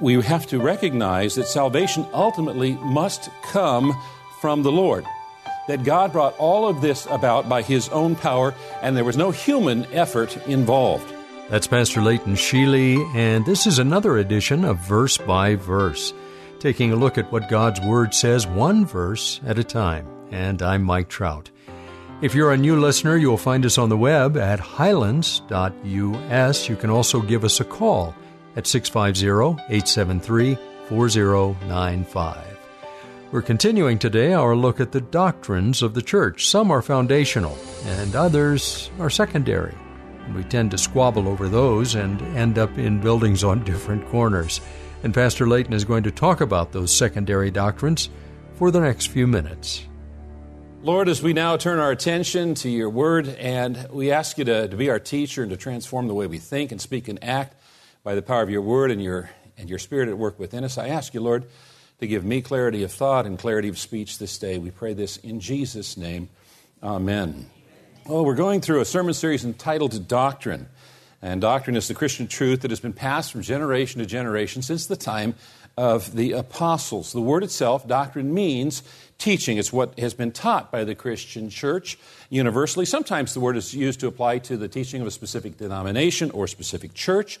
we have to recognize that salvation ultimately must come from the Lord. That God brought all of this about by His own power, and there was no human effort involved. That's Pastor Leighton Sheely, and this is another edition of Verse by Verse, taking a look at what God's Word says one verse at a time. And I'm Mike Trout. If you're a new listener, you'll find us on the web at highlands.us. You can also give us a call at 650 873 4095. We're continuing today our look at the doctrines of the church. Some are foundational, and others are secondary. We tend to squabble over those and end up in buildings on different corners. And Pastor Layton is going to talk about those secondary doctrines for the next few minutes. Lord, as we now turn our attention to your word, and we ask you to, to be our teacher and to transform the way we think and speak and act by the power of your word and your, and your spirit at work within us, I ask you, Lord, to give me clarity of thought and clarity of speech this day. We pray this in Jesus' name. Amen. Well, we're going through a sermon series entitled Doctrine. And doctrine is the Christian truth that has been passed from generation to generation since the time of the apostles. The word itself, doctrine, means teaching. It's what has been taught by the Christian church universally. Sometimes the word is used to apply to the teaching of a specific denomination or specific church.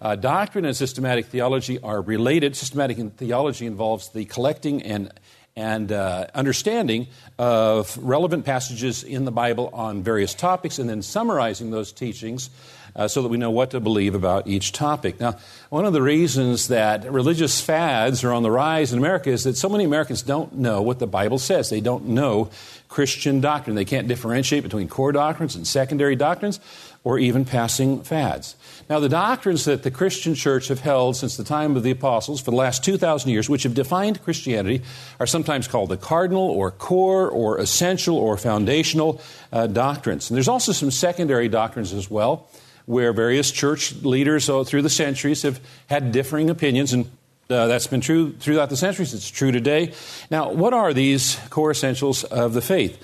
Uh, doctrine and systematic theology are related. Systematic theology involves the collecting and and uh, understanding of relevant passages in the Bible on various topics, and then summarizing those teachings uh, so that we know what to believe about each topic. Now, one of the reasons that religious fads are on the rise in America is that so many Americans don't know what the Bible says. They don't know Christian doctrine. They can't differentiate between core doctrines and secondary doctrines or even passing fads. Now, the doctrines that the Christian church have held since the time of the apostles for the last 2,000 years, which have defined Christianity, are sometimes called the cardinal or core or essential or foundational uh, doctrines. And there's also some secondary doctrines as well, where various church leaders uh, through the centuries have had differing opinions and uh, that's been true throughout the centuries. It's true today. Now, what are these core essentials of the faith?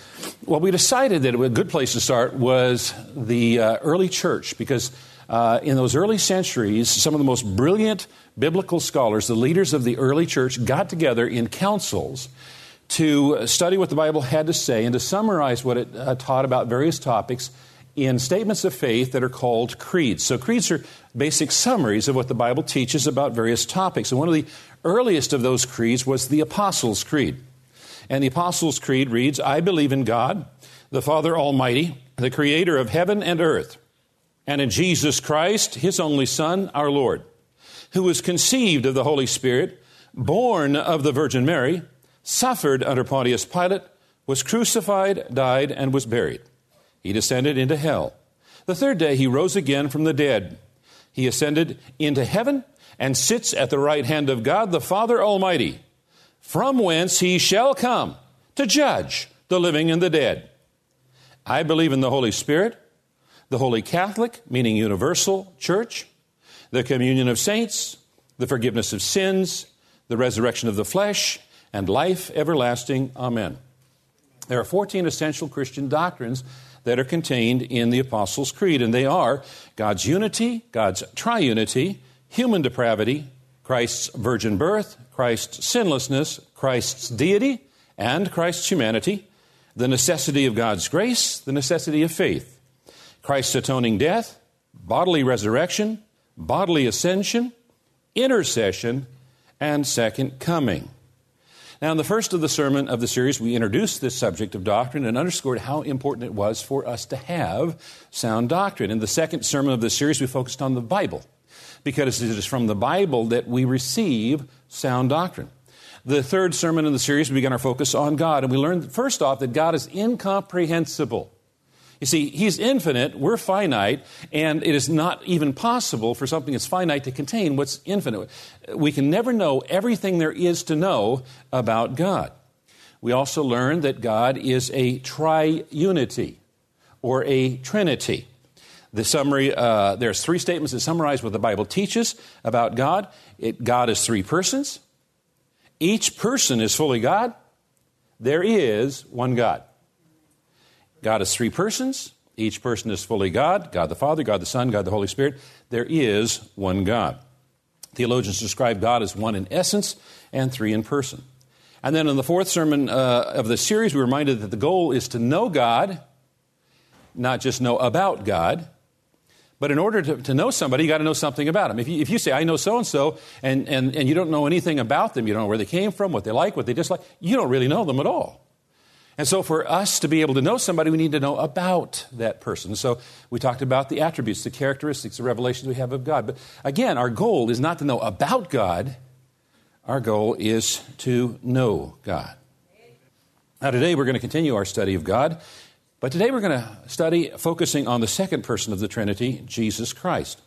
Well, we decided that a good place to start was the uh, early church because uh, in those early centuries, some of the most brilliant biblical scholars, the leaders of the early church, got together in councils to study what the Bible had to say and to summarize what it uh, taught about various topics in statements of faith that are called creeds. So, creeds are basic summaries of what the Bible teaches about various topics. And one of the earliest of those creeds was the Apostles' Creed. And the Apostles' Creed reads I believe in God, the Father Almighty, the creator of heaven and earth, and in Jesus Christ, his only Son, our Lord, who was conceived of the Holy Spirit, born of the Virgin Mary, suffered under Pontius Pilate, was crucified, died, and was buried. He descended into hell. The third day he rose again from the dead. He ascended into heaven and sits at the right hand of God the Father Almighty, from whence he shall come to judge the living and the dead. I believe in the Holy Spirit, the Holy Catholic, meaning universal church, the communion of saints, the forgiveness of sins, the resurrection of the flesh, and life everlasting. Amen. There are 14 essential Christian doctrines that are contained in the Apostles' Creed, and they are God's unity, God's triunity, human depravity, Christ's virgin birth, Christ's sinlessness, Christ's deity, and Christ's humanity, the necessity of God's grace, the necessity of faith, Christ's atoning death, bodily resurrection, bodily ascension, intercession, and second coming. Now, in the first of the sermon of the series, we introduced this subject of doctrine and underscored how important it was for us to have sound doctrine. In the second sermon of the series, we focused on the Bible, because it is from the Bible that we receive sound doctrine. The third sermon in the series, we began our focus on God, and we learned first off that God is incomprehensible. You see, He's infinite, we're finite, and it is not even possible for something that's finite to contain what's infinite. We can never know everything there is to know about God. We also learn that God is a triunity or a trinity. The summary, uh, there's three statements that summarize what the Bible teaches about God. It, God is three persons. Each person is fully God. There is one God. God is three persons. Each person is fully God God the Father, God the Son, God the Holy Spirit. There is one God. Theologians describe God as one in essence and three in person. And then in the fourth sermon uh, of the series, we reminded that the goal is to know God, not just know about God. But in order to, to know somebody, you got to know something about them. If you, if you say, I know so and so, and you don't know anything about them, you don't know where they came from, what they like, what they dislike, you don't really know them at all. And so, for us to be able to know somebody, we need to know about that person. So, we talked about the attributes, the characteristics, the revelations we have of God. But again, our goal is not to know about God, our goal is to know God. Now, today we're going to continue our study of God, but today we're going to study focusing on the second person of the Trinity, Jesus Christ.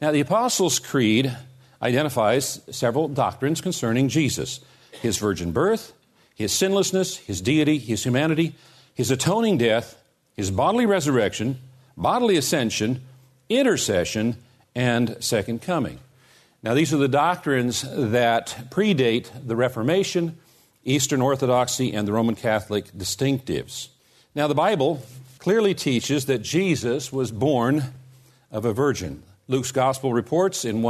Now, the Apostles' Creed identifies several doctrines concerning Jesus his virgin birth, his sinlessness, his deity, his humanity, his atoning death, his bodily resurrection, bodily ascension, intercession, and second coming. Now, these are the doctrines that predate the Reformation, Eastern Orthodoxy, and the Roman Catholic distinctives. Now, the Bible clearly teaches that Jesus was born of a virgin. Luke's gospel reports in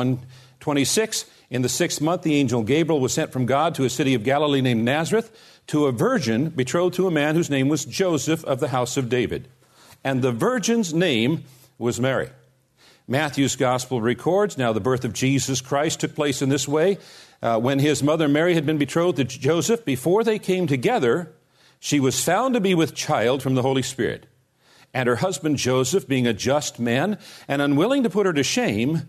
126 in the sixth month, the angel Gabriel was sent from God to a city of Galilee named Nazareth to a virgin betrothed to a man whose name was Joseph of the house of David. And the virgin's name was Mary. Matthew's gospel records now the birth of Jesus Christ took place in this way. Uh, when his mother Mary had been betrothed to Joseph, before they came together, she was found to be with child from the Holy Spirit. And her husband Joseph, being a just man and unwilling to put her to shame,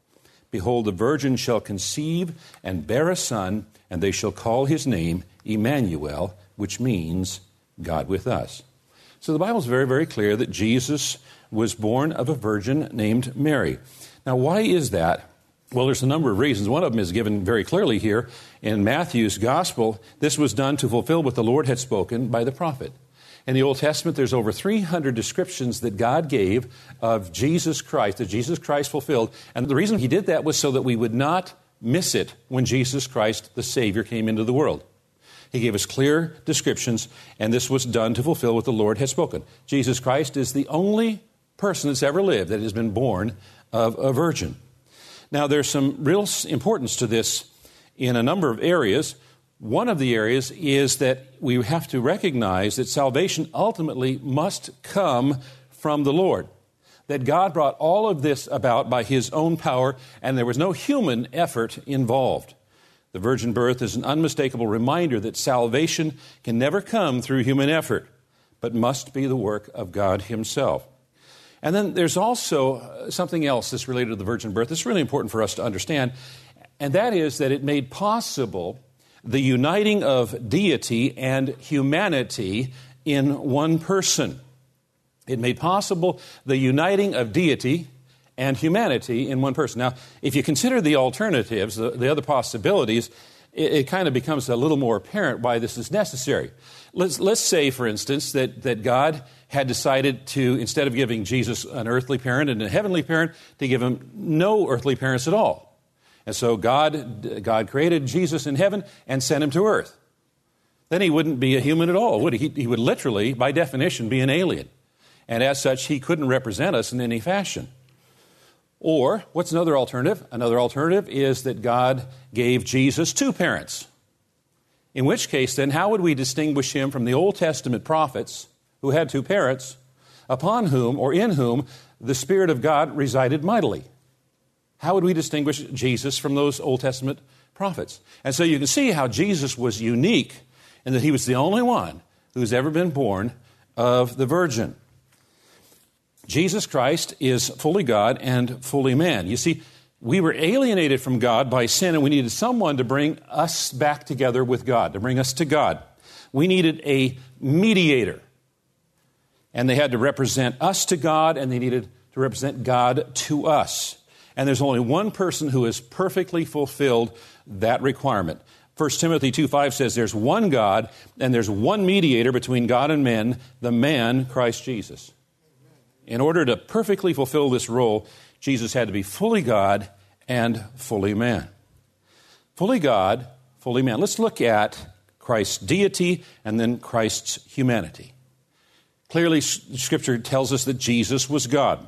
Behold, the virgin shall conceive and bear a son, and they shall call his name Emmanuel, which means God with us. So the Bible is very, very clear that Jesus was born of a virgin named Mary. Now, why is that? Well, there's a number of reasons. One of them is given very clearly here in Matthew's gospel. This was done to fulfill what the Lord had spoken by the prophet. In the Old Testament, there's over 300 descriptions that God gave of Jesus Christ, that Jesus Christ fulfilled. And the reason he did that was so that we would not miss it when Jesus Christ, the Savior, came into the world. He gave us clear descriptions, and this was done to fulfill what the Lord had spoken. Jesus Christ is the only person that's ever lived that has been born of a virgin. Now, there's some real importance to this in a number of areas. One of the areas is that we have to recognize that salvation ultimately must come from the Lord. That God brought all of this about by His own power, and there was no human effort involved. The virgin birth is an unmistakable reminder that salvation can never come through human effort, but must be the work of God Himself. And then there's also uh, something else that's related to the virgin birth that's really important for us to understand, and that is that it made possible the uniting of deity and humanity in one person. It made possible the uniting of deity and humanity in one person. Now, if you consider the alternatives, the, the other possibilities, it, it, kind of becomes a little more apparent why this is necessary. Let's, let's say, for instance, that, that God had decided to, instead of giving Jesus an earthly parent and a heavenly parent, to give him no earthly parents at all. And so God, God created Jesus in heaven and sent him to earth. Then he wouldn't be a human at all, would he? He, he would literally, by definition, be an alien. And as such, he couldn't represent us in any fashion. Or, what's another alternative? Another alternative is that God gave Jesus two parents. In which case, then, how would we distinguish him from the Old Testament prophets who had two parents, upon whom or in whom the Spirit of God resided mightily? How would we distinguish Jesus from those Old Testament prophets? And so you can see how Jesus was unique in that he was the only one who's ever been born of the Virgin. Jesus Christ is fully God and fully man. You see, we were alienated from God by sin, and we needed someone to bring us back together with God, to bring us to God. We needed a mediator. And they had to represent us to God, and they needed to represent God to us. And there's only one person who has perfectly fulfilled that requirement. 1 Timothy 2 5 says, There's one God, and there's one mediator between God and men, the man, Christ Jesus. In order to perfectly fulfill this role, Jesus had to be fully God and fully man. Fully God, fully man. Let's look at Christ's deity and then Christ's humanity. Clearly, Scripture tells us that Jesus was God.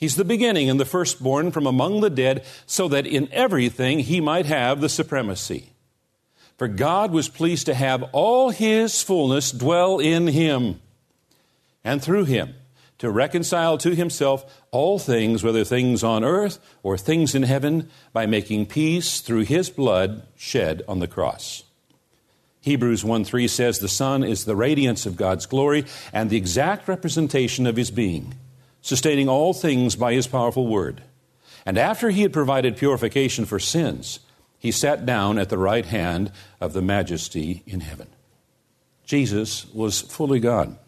He's the beginning and the firstborn from among the dead, so that in everything he might have the supremacy. For God was pleased to have all his fullness dwell in him, and through him to reconcile to himself all things, whether things on earth or things in heaven, by making peace through his blood shed on the cross. Hebrews 1 3 says, The Son is the radiance of God's glory and the exact representation of his being, sustaining all things by his powerful word. And after he had provided purification for sins, he sat down at the right hand of the majesty in heaven. Jesus was fully God.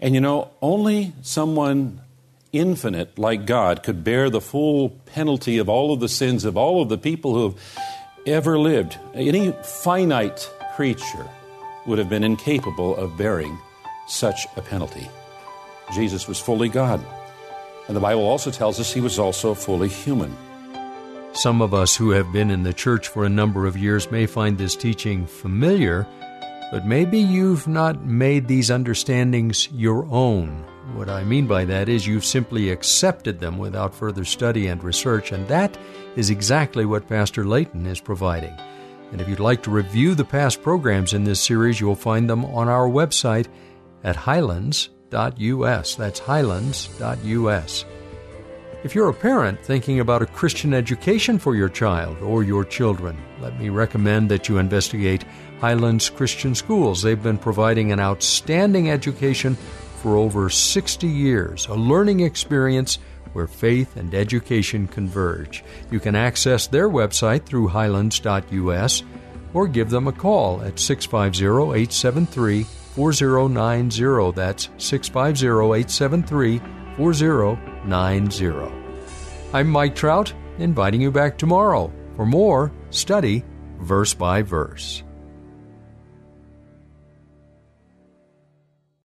And you know, only someone infinite like God could bear the full penalty of all of the sins of all of the people who have ever lived. Any finite creature would have been incapable of bearing such a penalty. Jesus was fully God. And the Bible also tells us he was also fully human. Some of us who have been in the church for a number of years may find this teaching familiar but maybe you've not made these understandings your own. What I mean by that is you've simply accepted them without further study and research, and that is exactly what Pastor Layton is providing. And if you'd like to review the past programs in this series, you'll find them on our website at highlands.us. That's highlands.us. If you're a parent thinking about a Christian education for your child or your children, let me recommend that you investigate Highlands Christian Schools. They've been providing an outstanding education for over 60 years, a learning experience where faith and education converge. You can access their website through highlands.us or give them a call at 650 873 4090. That's 650 873 4090. I'm Mike Trout, inviting you back tomorrow for more study verse by verse.